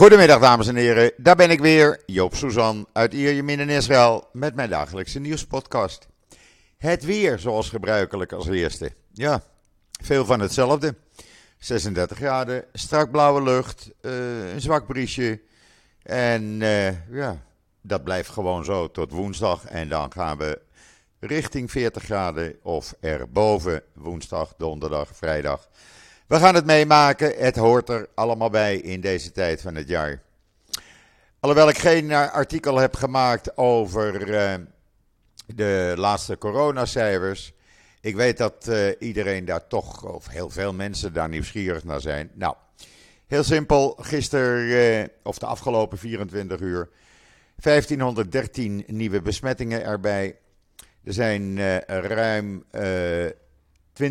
Goedemiddag dames en heren, daar ben ik weer, Joop Suzan uit Ierjemien in Israël met mijn dagelijkse nieuwspodcast. Het weer zoals gebruikelijk als eerste. Ja, veel van hetzelfde. 36 graden, strak blauwe lucht, uh, een zwak briesje en uh, ja, dat blijft gewoon zo tot woensdag en dan gaan we richting 40 graden of erboven woensdag, donderdag, vrijdag. We gaan het meemaken. Het hoort er allemaal bij in deze tijd van het jaar. Alhoewel ik geen eh, artikel heb gemaakt over uh, de laatste coronacijfers. Ik weet dat uh, iedereen daar toch, of heel veel mensen daar nieuwsgierig naar zijn. Nou, heel simpel. Gisteren, of de afgelopen 24 uur, 1513 nieuwe besmettingen erbij. Er zijn ruim 20.000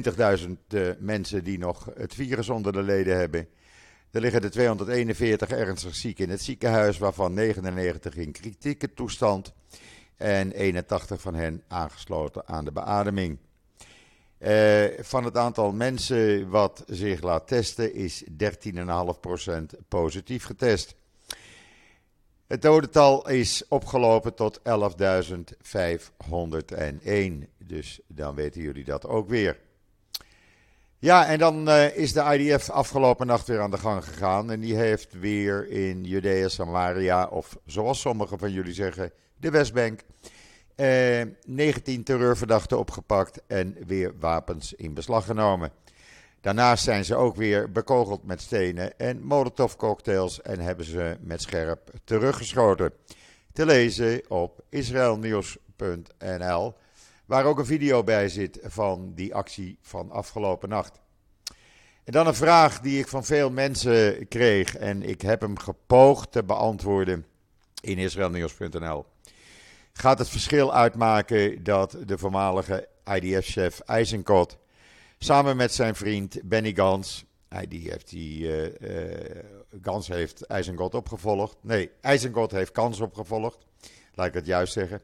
uh, mensen die nog het virus onder de leden hebben. Er liggen de 241 ernstig zieken in het ziekenhuis, waarvan 99 in kritieke toestand en 81 van hen aangesloten aan de beademing. Uh, van het aantal mensen wat zich laat testen is 13,5% positief getest. Het dodental is opgelopen tot 11.501. Dus dan weten jullie dat ook weer. Ja, en dan uh, is de IDF afgelopen nacht weer aan de gang gegaan. En die heeft weer in Judea Samaria, of zoals sommigen van jullie zeggen, de Westbank, uh, 19 terreurverdachten opgepakt en weer wapens in beslag genomen. Daarnaast zijn ze ook weer bekogeld met stenen en molotovcocktails en hebben ze met scherp teruggeschoten. Te lezen op israelnieuws.nl. Waar ook een video bij zit van die actie van afgelopen nacht. En dan een vraag die ik van veel mensen kreeg en ik heb hem gepoogd te beantwoorden in israelnieuws.nl. Gaat het verschil uitmaken dat de voormalige IDF-chef Eisenkot samen met zijn vriend Benny Gans, die heeft die, uh, Gans heeft Eisenkot opgevolgd, nee, Eisenkot heeft Kans opgevolgd, laat ik het juist zeggen.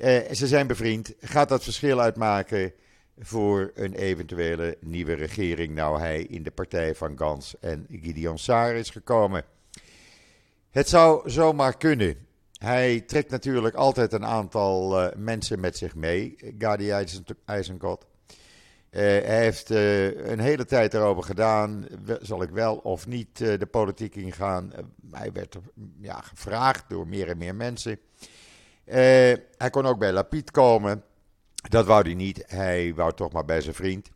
Uh, ze zijn bevriend. Gaat dat verschil uitmaken voor een eventuele nieuwe regering? Nou, hij in de partij van Gans en Gideon Saar is gekomen. Het zou zomaar kunnen. Hij trekt natuurlijk altijd een aantal uh, mensen met zich mee, Gadi Eisenkot. Uh, hij heeft een hele tijd erover gedaan. Zal ik wel of niet de politiek ingaan? hij werd ja, gevraagd door meer en meer mensen. Uh, hij kon ook bij Lapid komen. Dat wou hij niet. Hij wou toch maar bij zijn vriend.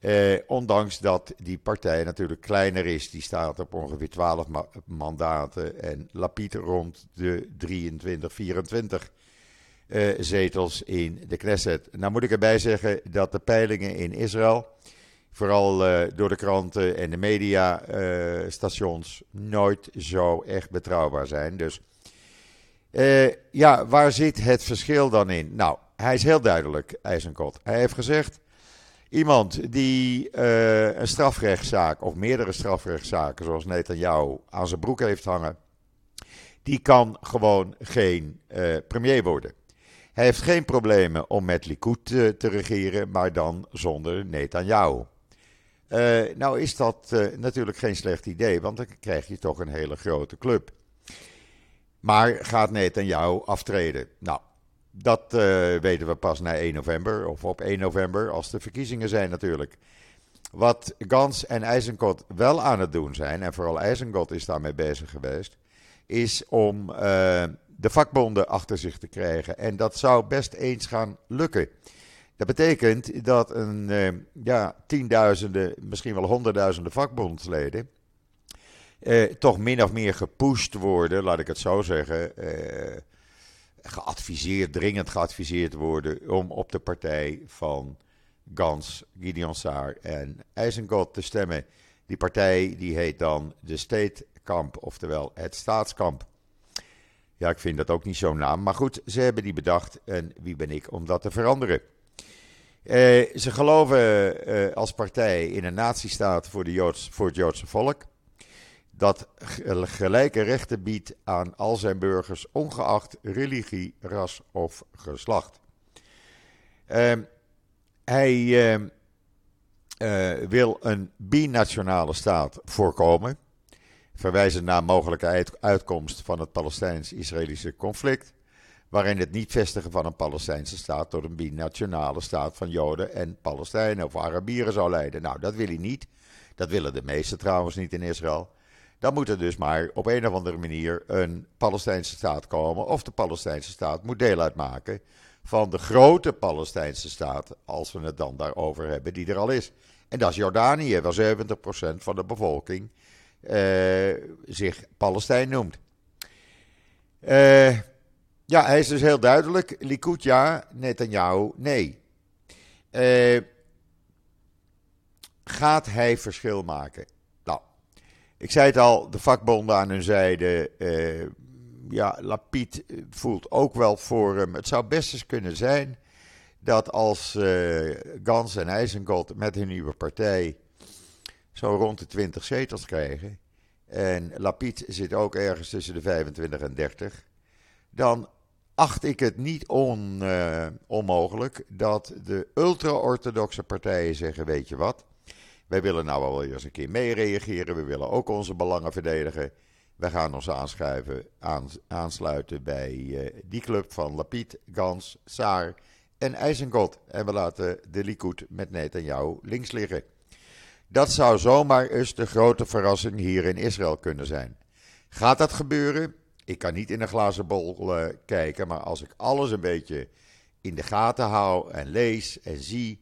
Uh, ondanks dat die partij natuurlijk kleiner is. Die staat op ongeveer 12 ma mandaten. En Lapid rond de 23, 24 uh, zetels in de Knesset. Nou moet ik erbij zeggen dat de peilingen in Israël. Vooral door de kranten en de mediastations. nooit zo echt betrouwbaar zijn. Dus uh, ja, waar zit het verschil dan in? Nou, hij is heel duidelijk, IJzenkot. Hij heeft gezegd: iemand die uh, een strafrechtszaak of meerdere strafrechtszaken, zoals Netanyahu, aan zijn broek heeft hangen, die kan gewoon geen uh, premier worden. Hij heeft geen problemen om met Likud te, regeren, maar dan zonder Netanyahu. Uh, nou is dat natuurlijk geen slecht idee, want dan krijg je toch een hele grote club. Maar gaat Netanyahu aftreden? Nou, dat uh, weten we pas na 1 november, of op 1 november, als de verkiezingen zijn natuurlijk. Wat Gans en Eisenkot wel aan het doen zijn, en vooral Eisenkot is daarmee bezig geweest, is om uh, de vakbonden achter zich te krijgen. En dat zou best eens gaan lukken. Dat betekent dat een uh, ja, tienduizenden, misschien wel honderdduizenden vakbondsleden eh, toch min of meer gepusht worden, laat ik het zo zeggen. Eh, geadviseerd, dringend geadviseerd worden om op de partij van Gans, Gideon Saar en Eisenkot te stemmen. Die partij die heet dan de State Camp, oftewel het Staatskamp. Ja, ik vind dat ook niet zo'n naam. Maar goed, ze hebben die bedacht en wie ben ik om dat te veranderen? Eh, ze geloven eh, als partij in een natiestaat voor, de Joods, voor het Joodse volk dat gelijke rechten biedt aan al zijn burgers, ongeacht religie, ras of geslacht. Uh, hij uh, uh, wil een binationale staat voorkomen. verwijzend naar mogelijke uitkomst van het Palestijns-Israëlische conflict, waarin het niet vestigen van een Palestijnse staat tot een binationale staat van Joden en Palestijnen of Arabieren zou leiden. Nou, dat wil hij niet. Dat willen de meesten trouwens niet in Israël. Dan moet er dus maar op een of andere manier een Palestijnse staat komen. Of de Palestijnse staat moet deel uitmaken van de grote Palestijnse staat, als we het dan daarover hebben, die er al is. En dat is Jordanië, waar 70% van de bevolking uh, zich Palestijn noemt. Uh, ja, hij is dus heel duidelijk. Likud ja, Netanyahu nee. Uh, gaat hij verschil maken? Ik zei het al, de vakbonden aan hun zijde. Uh, ja, Lapid voelt ook wel voor hem. Het zou best eens kunnen zijn dat als uh, Gans en IJzengold met hun nieuwe partij zo rond de 20 zetels krijgen. En Lapid zit ook ergens tussen de 25 en 30. Dan acht ik het niet on, onmogelijk dat de ultra-orthodoxe partijen zeggen: Weet je wat? Wij willen nou wel eens een keer meereageren. We willen ook onze belangen verdedigen. We gaan ons aanschuiven, aansluiten bij uh, die club van Lapid, Gans, Saar en IJzengod. En we laten de Likud met Netanyahu links liggen. Dat zou zomaar eens de grote verrassing hier in Israël kunnen zijn. Gaat dat gebeuren? Ik kan niet in een glazen bol uh, kijken, maar als ik alles een beetje in de gaten hou en lees en zie,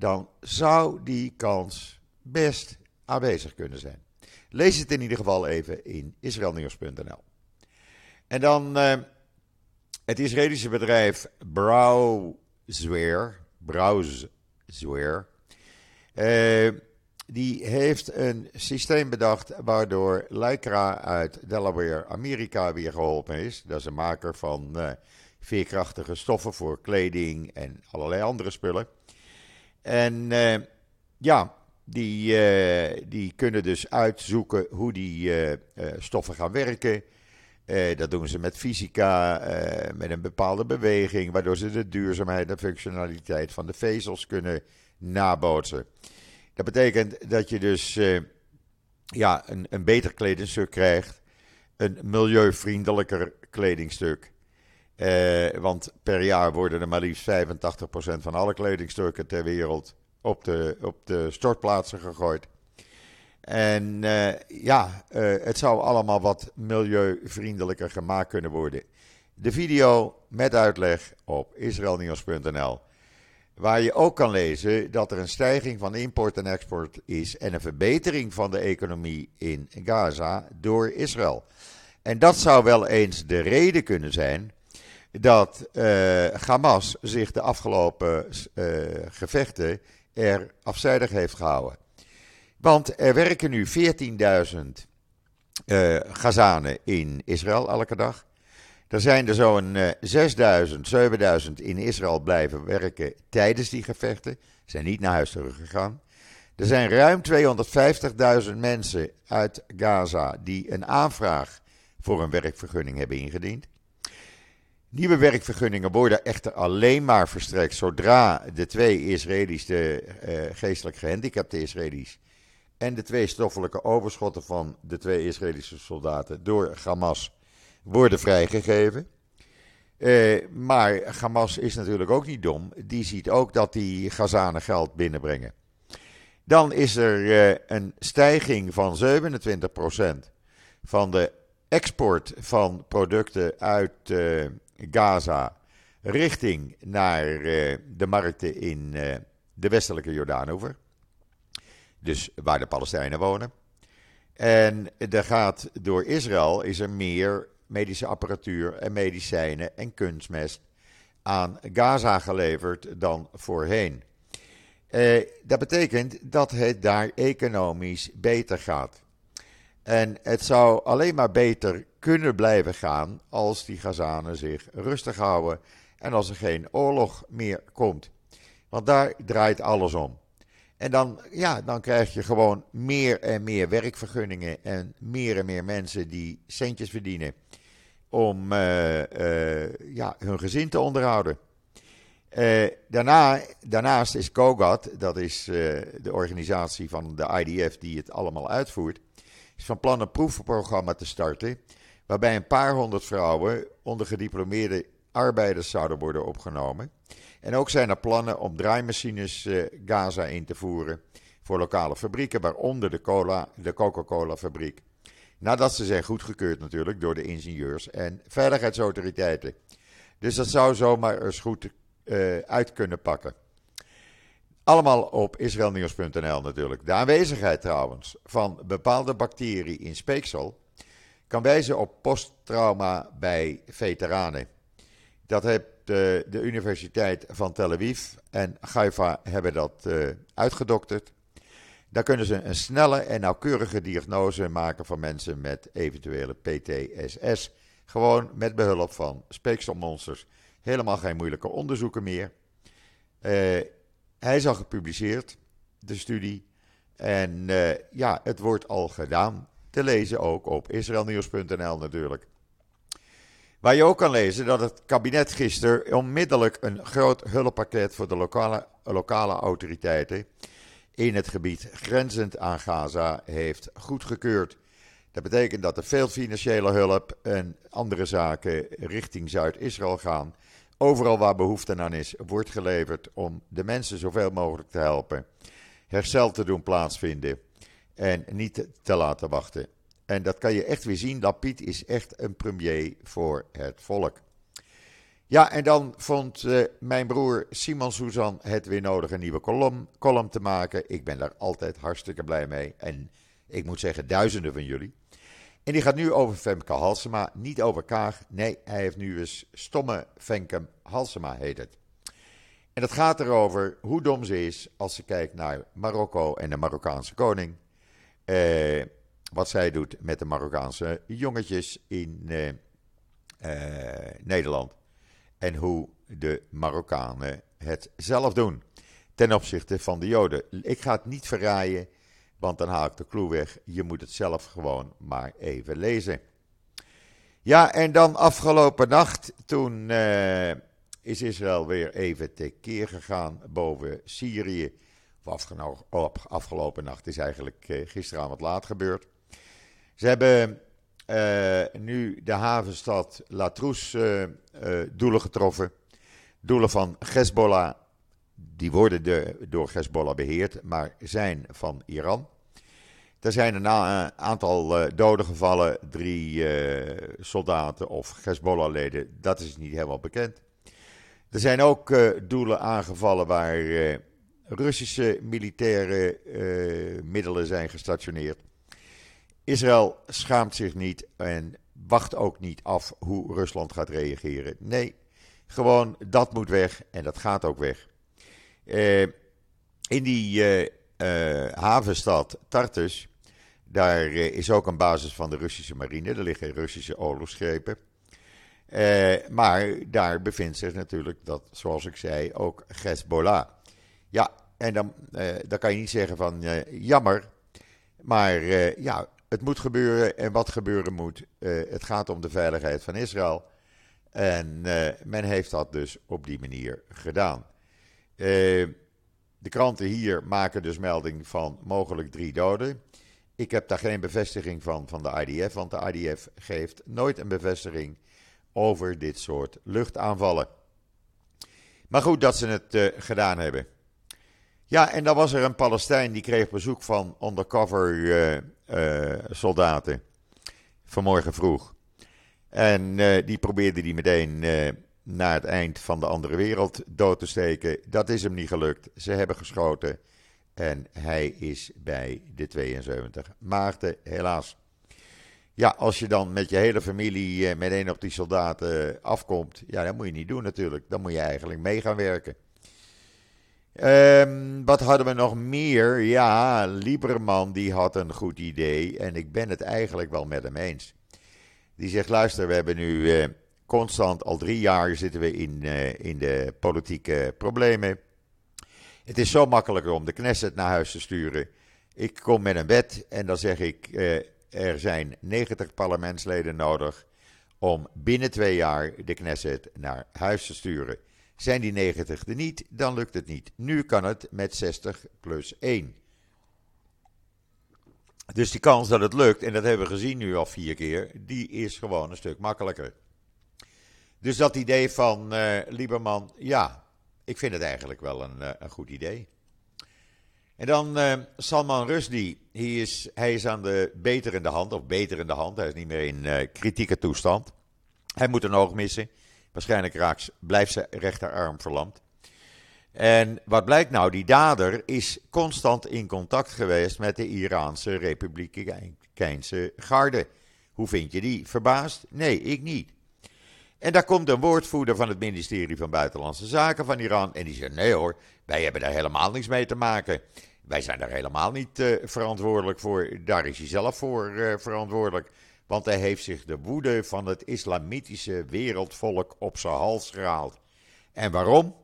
dan zou die kans best aanwezig kunnen zijn. Lees het in ieder geval even in israelnieuws.nl. En dan uh, het Israëlische bedrijf Browsware, Browsware, uh, die heeft een systeem bedacht waardoor Lycra uit Delaware, Amerika, weer geholpen is. Dat is een maker van uh, veerkrachtige stoffen voor kleding en allerlei andere spullen. En uh, ja, die, uh, die kunnen dus uitzoeken hoe die stoffen gaan werken. dat doen ze met fysica, met een bepaalde beweging, waardoor ze de duurzaamheid en functionaliteit van de vezels kunnen nabootsen. Dat betekent dat je dus ja, een, een beter kledingstuk krijgt, een milieuvriendelijker kledingstuk. Uh, want per jaar worden er maar liefst 85% van alle kledingstukken ter wereld op de, op de stortplaatsen gegooid. En uh, ja, het zou allemaal wat milieuvriendelijker gemaakt kunnen worden. De video met uitleg op israelnieuws.nl. Waar je ook kan lezen dat er een stijging van import en export is en een verbetering van de economie in Gaza door Israël. En dat zou wel eens de reden kunnen zijn dat uh, Hamas zich de afgelopen uh, gevechten er afzijdig heeft gehouden. Want er werken nu 14.000 uh, Gazanen in Israël elke dag. Er zijn er zo'n 6000, 7000 in Israël blijven werken tijdens die gevechten. Zijn niet naar huis teruggegaan. Er zijn ruim 250.000 mensen uit Gaza die een aanvraag voor een werkvergunning hebben ingediend. Nieuwe werkvergunningen worden echter alleen maar verstrekt zodra de twee Israëli's, de uh, geestelijk gehandicapte Israëli's en de twee stoffelijke overschotten van de twee Israëlische soldaten door Hamas worden vrijgegeven. Uh, maar Hamas is natuurlijk ook niet dom. Die ziet ook dat die Gazanen geld binnenbrengen. Dan is er uh, een stijging van 27% van de export van producten uit Gaza richting naar de markten in de westelijke Jordaanover. Dus waar de Palestijnen wonen. En er gaat door Israël is er meer medische apparatuur en medicijnen en kunstmest aan Gaza geleverd dan voorheen. Eh, dat betekent dat het daar economisch beter gaat. En het zou alleen maar beter kunnen blijven gaan als die Gazanen zich rustig houden en als er geen oorlog meer komt. Want daar draait alles om. En dan, ja, dan krijg je gewoon meer en meer werkvergunningen en meer en meer mensen die centjes verdienen om uh, uh, ja, hun gezin te onderhouden. Uh, daarna, daarnaast is COGAT, dat is de organisatie van de IDF die het allemaal uitvoert, is van plan een proefprogramma te starten. Waarbij een paar honderd vrouwen onder gediplomeerde arbeiders zouden worden opgenomen. En ook zijn er plannen om draaimachines uh, Gaza in te voeren voor lokale fabrieken, waaronder de, de Coca-Cola fabriek. Nadat ze zijn goedgekeurd natuurlijk door de ingenieurs en veiligheidsautoriteiten. Dus dat zou zomaar eens goed uh, uit kunnen pakken. Allemaal op israelnieuws.nl natuurlijk. De aanwezigheid trouwens van bepaalde bacterie in speeksel kan wijzen op posttrauma bij veteranen. Dat heeft de, de Universiteit van Tel Aviv en Haifa hebben dat uh, uitgedokterd. Daar kunnen ze een snelle en nauwkeurige diagnose maken van mensen met eventuele PTSS. Gewoon met behulp van speekselmonsters. Helemaal geen moeilijke onderzoeken meer. Uh, hij is al gepubliceerd, de studie. En uh, ja, het wordt al gedaan. Te lezen ook op israelnieuws.nl natuurlijk. Waar je ook kan lezen dat het kabinet gisteren onmiddellijk een groot hulppakket voor de lokale, lokale autoriteiten in het gebied grenzend aan Gaza heeft goedgekeurd. Dat betekent dat er veel financiële hulp en andere zaken richting Zuid-Israël gaan. Overal waar behoefte aan is, wordt geleverd om de mensen zoveel mogelijk te helpen. Herstel te doen plaatsvinden en niet te laten wachten. En dat kan je echt weer zien. Dat Piet is echt een premier voor het volk. Ja, en dan vond uh, mijn broer Simon Suzan het weer nodig een nieuwe column te maken. Ik ben daar altijd hartstikke blij mee. En ik moet zeggen, duizenden van jullie. En die gaat nu over Femke Halsema, niet over Kaag. Nee, hij heeft nu eens stomme Femke Halsema, heet het. En dat gaat erover hoe dom ze is als ze kijkt naar Marokko en de Marokkaanse koning. Eh, wat zij doet met de Marokkaanse jongetjes in eh, eh, Nederland. En hoe de Marokkanen het zelf doen ten opzichte van de Joden. Ik ga het niet verraaien, want dan haal ik de clue weg. Je moet het zelf gewoon maar even lezen. Ja, en dan afgelopen nacht, toen uh, is Israël weer even tekeer gegaan boven Syrië. Of afgelopen nacht is eigenlijk uh, gisteravond laat gebeurd. Ze hebben uh, nu de havenstad Latrous doelen getroffen. Doelen van Hezbollah, die worden de, door Hezbollah beheerd, maar zijn van Iran. Er zijn een aantal doden gevallen, drie soldaten of Hezbollah-leden, dat is niet helemaal bekend. Er zijn ook doelen aangevallen waar Russische militaire middelen zijn gestationeerd. Israël schaamt zich niet en wacht ook niet af hoe Rusland gaat reageren. Nee, gewoon dat moet weg en dat gaat ook weg. Uh, in die uh, uh, havenstad Tartus, daar is ook een basis van de Russische marine. Er liggen Russische oorlogsschepen. maar daar bevindt zich natuurlijk, dat, zoals ik zei, ook Hezbollah. Ja, en dan, dan kan je niet zeggen van jammer. Maar ja, het moet gebeuren en wat gebeuren moet. Uh, het gaat om de veiligheid van Israël. En uh, men heeft dat dus op die manier gedaan. Uh, de kranten hier maken dus melding van mogelijk drie doden. Ik heb daar geen bevestiging van van de IDF, want de IDF geeft nooit een bevestiging over dit soort luchtaanvallen. Maar goed dat ze het gedaan hebben. Ja, en dan was er een Palestijn die kreeg bezoek van undercover uh, soldaten. Vanmorgen vroeg. En die probeerde die meteen naar het eind van de andere wereld dood te steken. Dat is hem niet gelukt. Ze hebben geschoten. En hij is bij de 72 maagden, helaas. Ja, als je dan met je hele familie meteen op die soldaten afkomt, ja, dat moet je niet doen natuurlijk. Dan moet je eigenlijk mee gaan werken. Um, wat hadden we nog meer? Ja, Lieberman die had een goed idee en ik ben het eigenlijk wel met hem eens. Die zegt, luister, we hebben nu uh, constant, al drie jaar zitten we in, uh, in de politieke problemen. Het is zo makkelijker om de Knesset naar huis te sturen. Ik kom met een wet en dan zeg ik, uh, er zijn 90 parlementsleden nodig om binnen twee jaar de Knesset naar huis te sturen. Zijn die 90 er niet, dan lukt het niet. Nu kan het met 60 plus 1. Dus die kans dat het lukt, en dat hebben we gezien nu al vier keer, die is gewoon een stuk makkelijker. Dus dat idee van uh, Lieberman, ja, ik vind het eigenlijk wel een, uh, een goed idee. En dan uh, Salman Rushdie, hij is, hij is aan de beterende hand, of beter in de hand, hij is niet meer in kritieke toestand. Hij moet een oog missen. Waarschijnlijk raakt, blijft zijn rechterarm verlamd. En wat blijkt nou? Die dader is constant in contact geweest met de Iraanse Republikeinse Garde. Hoe vind je die? Verbaasd? Nee, ik niet. En daar komt een woordvoerder van het ministerie van Buitenlandse Zaken van Iran. En die zegt: Nee hoor, wij hebben daar helemaal niks mee te maken. Wij zijn daar helemaal niet uh, verantwoordelijk voor. Daar is hij zelf voor uh, verantwoordelijk. Want hij heeft zich de woede van het islamitische wereldvolk op zijn hals gehaald. En waarom?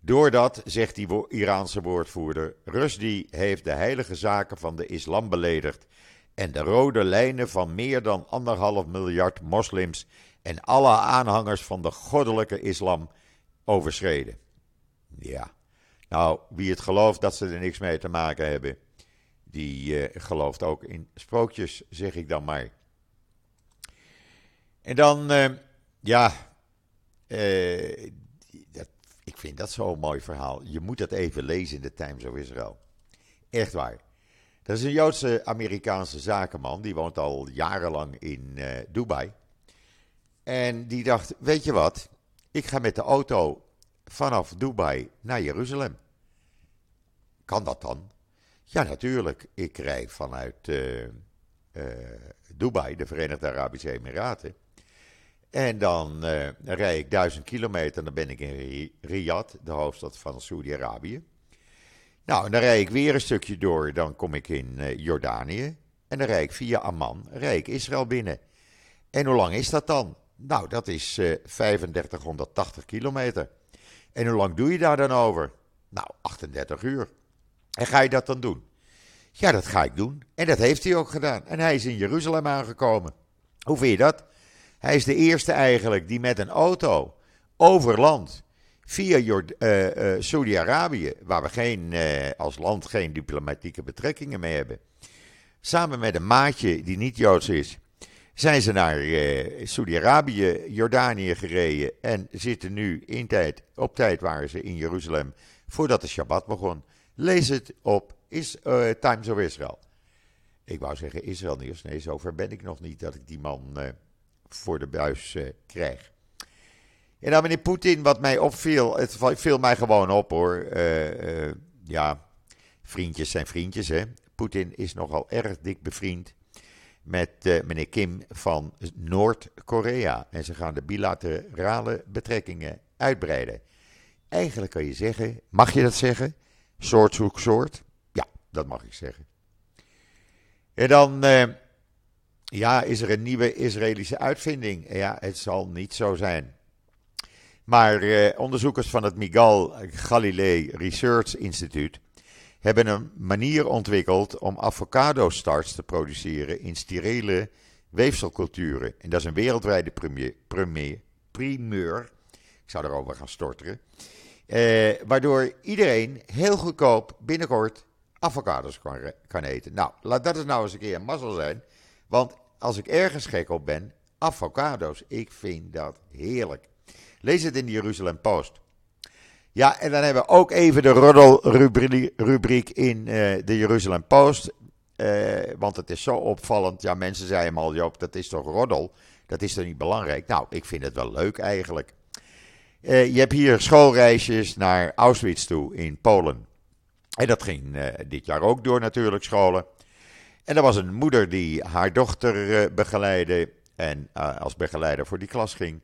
Doordat, zegt die Iraanse woordvoerder, Rushdie heeft de heilige zaken van de islam beledigd en de rode lijnen van meer dan anderhalf miljard moslims en alle aanhangers van de goddelijke islam overschreden. Ja, nou, wie het gelooft dat ze er niks mee te maken hebben, die uh, gelooft ook in sprookjes, zeg ik dan maar. En dan, uh, ja, uh, ik vind dat zo'n mooi verhaal. Je moet dat even lezen in de Times of Israel. Echt waar. Dat is een Joodse Amerikaanse zakenman. Die woont al jarenlang in Dubai. En die dacht: Weet je wat? Ik ga met de auto vanaf Dubai naar Jeruzalem. Kan dat dan? Ja, natuurlijk. Ik rij vanuit uh, uh, Dubai, de Verenigde Arabische Emiraten. En dan uh, rij ik duizend kilometer, dan ben ik in Riyadh, de hoofdstad van Saudi-Arabië. Nou, en dan rij ik weer een stukje door, dan kom ik in Jordanië. En dan rij ik via Amman, rij ik Israël binnen. En hoe lang is dat dan? Nou, dat is uh, eh, 3580 kilometer. En hoe lang doe je daar dan over? Nou, 38 uur. En ga je dat dan doen? Ja, dat ga ik doen. En dat heeft hij ook gedaan. En hij is in Jeruzalem aangekomen. Hoe vind je dat? Hij is de eerste eigenlijk die met een auto over land via uh, uh, Saudi-Arabië, waar we geen, als land geen diplomatieke betrekkingen mee hebben, samen met een maatje die niet Joods is, zijn ze naar Saudi-Arabië, Jordanië gereden en zitten nu in tijd, op tijd waren ze in Jeruzalem voordat de Shabbat begon. Lees het op is, Times of Israel. Ik wou zeggen Israël nieuws. Nee, zover ben ik nog niet dat ik die man voor de buis uh, krijg. En dan meneer Poetin, wat mij opviel, het viel mij gewoon op hoor. Ja, vriendjes zijn vriendjes hè. Poetin is nogal erg dik bevriend met meneer Kim van Noord-Korea. En ze gaan de bilaterale betrekkingen uitbreiden. Eigenlijk kan je zeggen, mag je dat zeggen? Soort zoek soort? Ja, dat mag ik zeggen. En dan ja, is er een nieuwe Israëlische uitvinding? Ja, het zal niet zo zijn. Maar eh, onderzoekers van het Migal Galilei Research Institute hebben een manier ontwikkeld om avocado-starch te produceren in steriele weefselculturen. En dat is een wereldwijde premier, primeur. Ik zou erover gaan storteren. Eh, waardoor iedereen heel goedkoop binnenkort avocados kan, kan eten. Nou, laat dat nou eens een keer een mazzel zijn. Want als ik ergens gek op ben, avocado's. Ik vind dat heerlijk. Lees het in de Jeruzalem Post. Ja, en dan hebben we ook even de roddelrubriek in uh, de Jeruzalem Post. Uh, want het is zo opvallend. Ja, mensen zeiden al, Joop, dat is toch roddel? Dat is toch niet belangrijk? Nou, ik vind het wel leuk eigenlijk. Uh, je hebt hier schoolreisjes naar Auschwitz toe in Polen. En dat ging dit jaar ook door natuurlijk, scholen. En er was een moeder die haar dochter begeleidde en als begeleider voor die klas ging.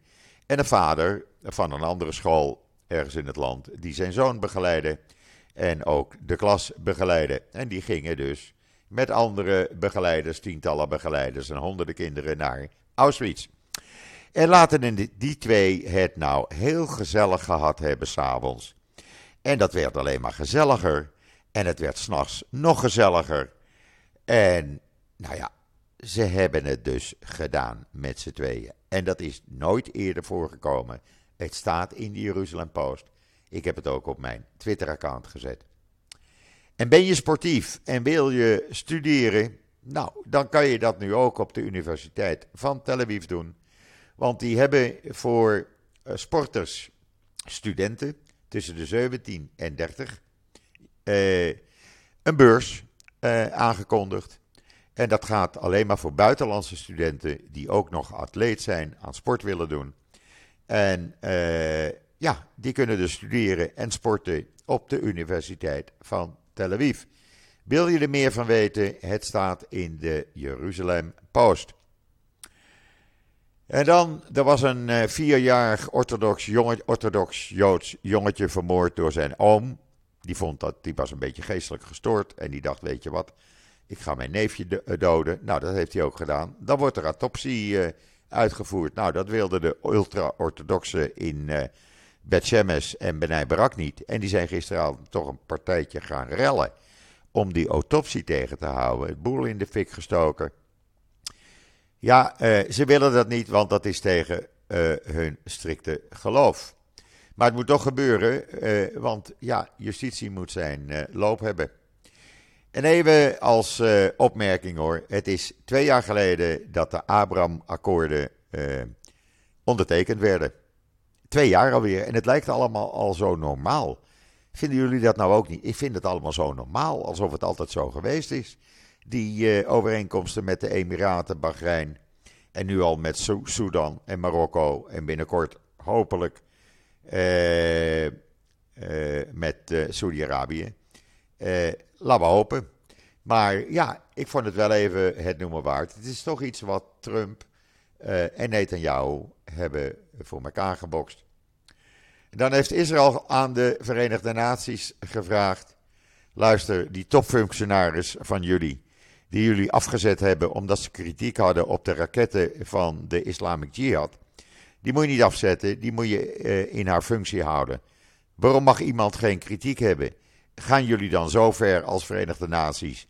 En een vader van een andere school ergens in het land die zijn zoon begeleidde en ook de klas begeleidde. En die gingen dus met andere begeleiders, tientallen begeleiders en honderden kinderen naar Auschwitz. En laten die, twee het nou heel gezellig gehad hebben s'avonds. En dat werd alleen maar gezelliger. En het werd s'nachts nog gezelliger. En nou ja, ze hebben het dus gedaan met z'n tweeën. En dat is nooit eerder voorgekomen. Het staat in de Jeruzalem Post. Ik heb het ook op mijn Twitter-account gezet. En ben je sportief en wil je studeren? Nou, dan kan je dat nu ook op de Universiteit van Tel Aviv doen. Want die hebben voor uh, sporters, studenten tussen de 17 en 30, uh, een beurs uh, aangekondigd. En dat gaat alleen maar voor buitenlandse studenten die ook nog atleet zijn, aan sport willen doen. En ja, die kunnen dus studeren en sporten op de Universiteit van Tel Aviv. Wil je er meer van weten? Het staat in de Jeruzalem Post. En dan, er was een uh, vierjarig orthodox, orthodox Joods jongetje vermoord door zijn oom. Die vond dat, die was een beetje geestelijk gestoord en die dacht, weet je wat, ik ga mijn neefje eh, doden. Nou, dat heeft hij ook gedaan. Dan wordt er autopsie uh, uitgevoerd. Nou, dat wilden de ultra-orthodoxen in uh, en Benai Barak niet. En die zijn gisteravond toch een partijtje gaan rellen om die autopsie tegen te houden. Het boel in de fik gestoken. Ja, uh, ze willen dat niet, want dat is tegen uh, hun strikte geloof. Maar het moet toch gebeuren, want ja, justitie moet zijn loop hebben. En even als opmerking hoor, het is twee jaar geleden dat de Abraham-akkoorden ondertekend werden. Twee jaar alweer en het lijkt allemaal al zo normaal. Vinden jullie dat nou ook niet? Ik vind het allemaal zo normaal, alsof het altijd zo geweest is. Die uh, overeenkomsten met de Emiraten, Bahrein en nu al met Sudan en Marokko en binnenkort hopelijk met Saudi-Arabië. Laten we hopen. Maar ja, ik vond het wel even het noemen waard. Het is toch iets wat Trump en Netanyahu hebben voor elkaar gebokst. Dan heeft Israël aan de Verenigde Naties gevraagd: luister, die topfunctionaris van jullie, die jullie afgezet hebben omdat ze kritiek hadden op de raketten van de Islamic Jihad, die moet je niet afzetten, die moet je uh, in haar functie houden. Waarom mag iemand geen kritiek hebben? Gaan jullie dan zo ver als Verenigde Naties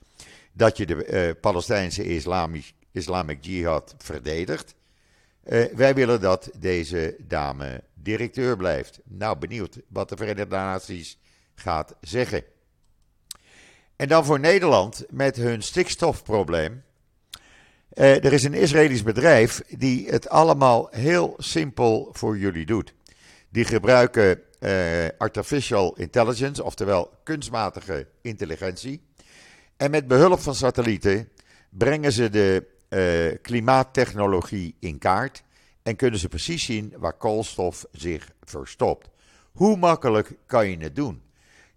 dat je de uh, Palestijnse Islamic, Islamic Jihad verdedigt? Uh, wij willen dat deze dame directeur blijft. Nou, benieuwd wat de Verenigde Naties gaat zeggen. En dan voor Nederland met hun stikstofprobleem. Uh, er is een Israëlisch bedrijf die het allemaal heel simpel voor jullie doet. Die gebruiken uh, artificial intelligence, oftewel kunstmatige intelligentie. En met behulp van satellieten brengen ze de uh, klimaattechnologie in kaart en kunnen ze precies zien waar koolstof zich verstopt. Hoe makkelijk kan je het doen?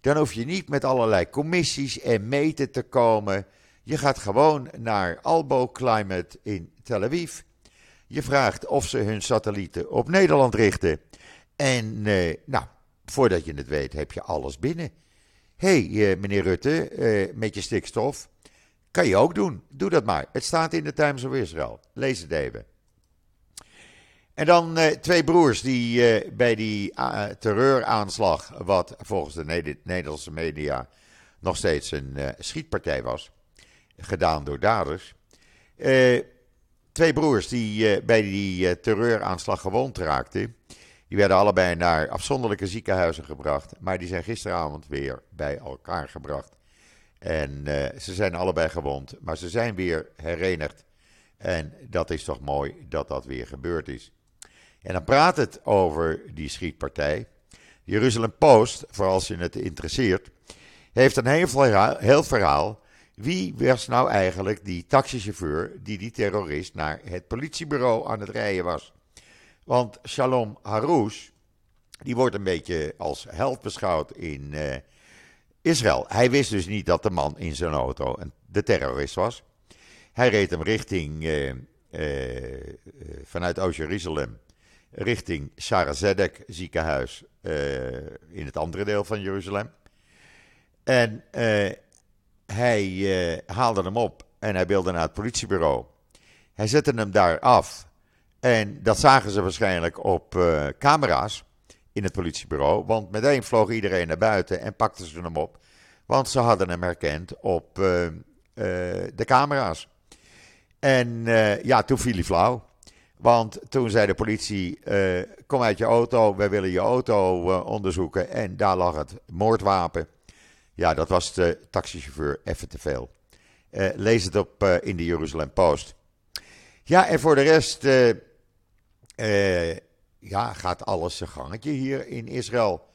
Dan hoef je niet met allerlei commissies en meten te komen. Je gaat gewoon naar Albo Climate in Tel Aviv. Je vraagt of ze hun satellieten op Nederland richten. En eh, nou, voordat je het weet, heb je alles binnen. Hé, hey, eh, meneer Rutte, eh, met je stikstof. Kan je ook doen. Doe dat maar. Het staat in de Times of Israel. Lees het even. En dan uh, twee broers die bij die terreuraanslag, wat volgens de Nederlandse media nog steeds een schietpartij was, gedaan door daders. twee broers die bij die terreuraanslag gewond raakten, die werden allebei naar afzonderlijke ziekenhuizen gebracht, maar die zijn gisteravond weer bij elkaar gebracht. En ze zijn allebei gewond, maar ze zijn weer herenigd. En dat is toch mooi dat dat weer gebeurd is. En dan praat het over die schietpartij. Jeruzalem Post, voor als je het interesseert, heeft een heel verhaal, heel verhaal. Wie was nou eigenlijk die taxichauffeur die die terrorist naar het politiebureau aan het rijden was? Want Shalom Haroush, die wordt een beetje als held beschouwd in uh, Israël. Hij wist dus niet dat de man in zijn auto de terrorist was. Hij reed hem richting, uh, uh, vanuit Oost-Jeruzalem richting Sarah Zedek ziekenhuis in het andere deel van Jeruzalem. En hij haalde hem op en hij wilde naar het politiebureau. Hij zette hem daar af. En dat zagen ze waarschijnlijk op camera's in het politiebureau. Want meteen vloog iedereen naar buiten en pakten ze hem op. Want ze hadden hem herkend op de camera's. En ja, toen viel hij flauw. Want toen zei de politie: Kom uit je auto, wij willen je auto onderzoeken. En daar lag het moordwapen. Ja, dat was de taxichauffeur even te veel. lees het op in de Jeruzalem Post. Ja, en voor de rest ja, gaat alles zijn gangetje hier in Israël.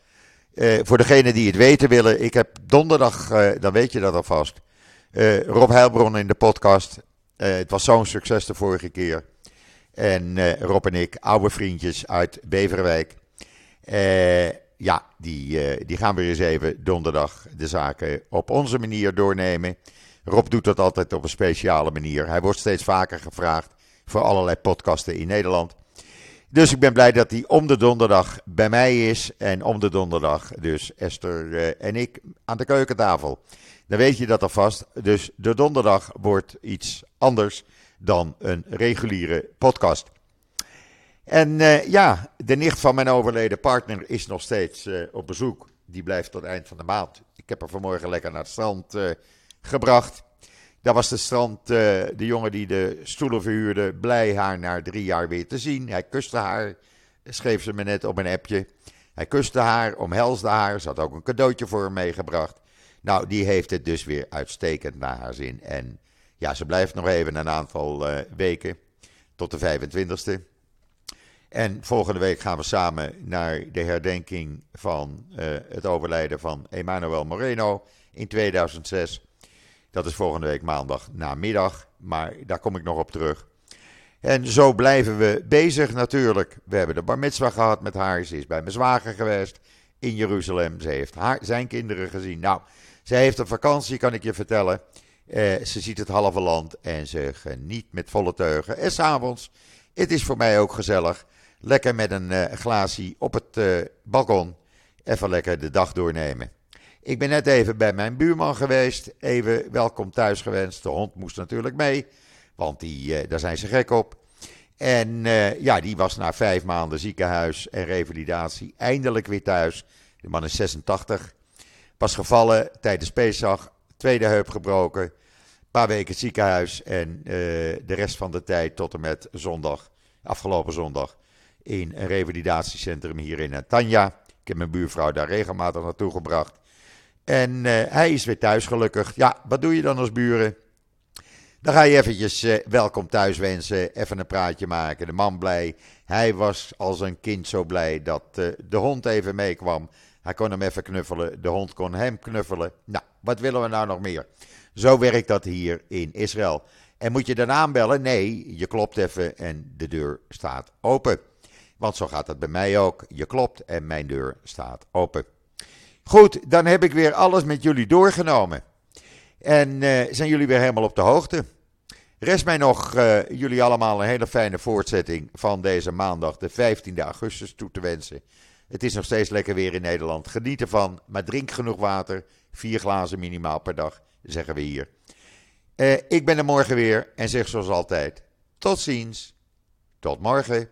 voor degenen die het weten willen, ik heb donderdag, dan weet je dat alvast, Rob Heilbron in de podcast. het was zo'n succes de vorige keer. En Rob en ik, oude vriendjes uit Beverwijk. Ja, die, die gaan weer eens even donderdag de zaken op onze manier doornemen. Rob doet dat altijd op een speciale manier. Hij wordt steeds vaker gevraagd voor allerlei podcasten in Nederland. Dus ik ben blij dat hij om de donderdag bij mij is. En om de donderdag dus Esther en ik aan de keukentafel. Dan weet je dat alvast. Dus de donderdag wordt iets anders dan een reguliere podcast. En uh, ja, de nicht van mijn overleden partner is nog steeds uh, op bezoek. Die blijft tot eind van de maand. Ik heb haar vanmorgen lekker naar het strand gebracht. Daar was de strand, de jongen die de stoelen verhuurde, blij haar na drie jaar weer te zien. Hij kuste haar, schreef ze me net op een appje. Hij kuste haar, omhelsde haar, ze had ook een cadeautje voor hem meegebracht. Nou, die heeft het dus weer uitstekend naar haar zin. En ja, ze blijft nog even een aantal uh, weken tot de 25e. En volgende week gaan we samen naar de herdenking van uh, het overlijden van Emmanuel Moreno in 2006. Dat is volgende week maandag namiddag, maar daar kom ik nog op terug. En zo blijven we bezig natuurlijk. We hebben de bar mitzvah gehad met haar. Ze is bij mijn zwager geweest in Jeruzalem. Ze heeft haar, zijn kinderen gezien. Nou, zij heeft een vakantie, kan ik je vertellen. Uh, ze ziet het halve land en ze geniet met volle teugen. En s'avonds, het is voor mij ook gezellig. Lekker met een uh, glaasje op het uh, balkon. Even lekker de dag doornemen. Ik ben net even bij mijn buurman geweest. Even welkom thuis gewenst. De hond moest natuurlijk mee. Want die, daar zijn ze gek op. En ja, die was na vijf maanden ziekenhuis en revalidatie eindelijk weer thuis. De man is 86. Pas gevallen tijdens Pesach tweede heup gebroken. Een paar weken ziekenhuis en uh, de rest van de tijd tot en met zondag, afgelopen zondag, in een revalidatiecentrum hier in Tanja. Ik heb mijn buurvrouw daar regelmatig naartoe gebracht. En uh, hij is weer thuis gelukkig. Ja, wat doe je dan als buren? Dan ga je eventjes uh, welkom thuis wensen, even een praatje maken. De man blij. Hij was als een kind zo blij dat uh, de hond even meekwam. Hij kon hem even knuffelen, de hond kon hem knuffelen. Nou, wat willen we nou nog meer? Zo werkt dat hier in Israël. En moet je dan aanbellen? Nee, je klopt even en de deur staat open. Want zo gaat dat bij mij ook. Je klopt en mijn deur staat open. Goed, dan heb ik weer alles met jullie doorgenomen. En uh, zijn jullie weer helemaal op de hoogte. Rest mij nog uh, jullie allemaal een hele fijne voortzetting van deze maandag, de 15e augustus, toe te wensen. Het is nog steeds lekker weer in Nederland. Geniet ervan, maar drink genoeg water. Vier glazen minimaal per dag, zeggen we hier. Uh, ik ben er morgen weer en zeg zoals altijd: tot ziens. Tot morgen.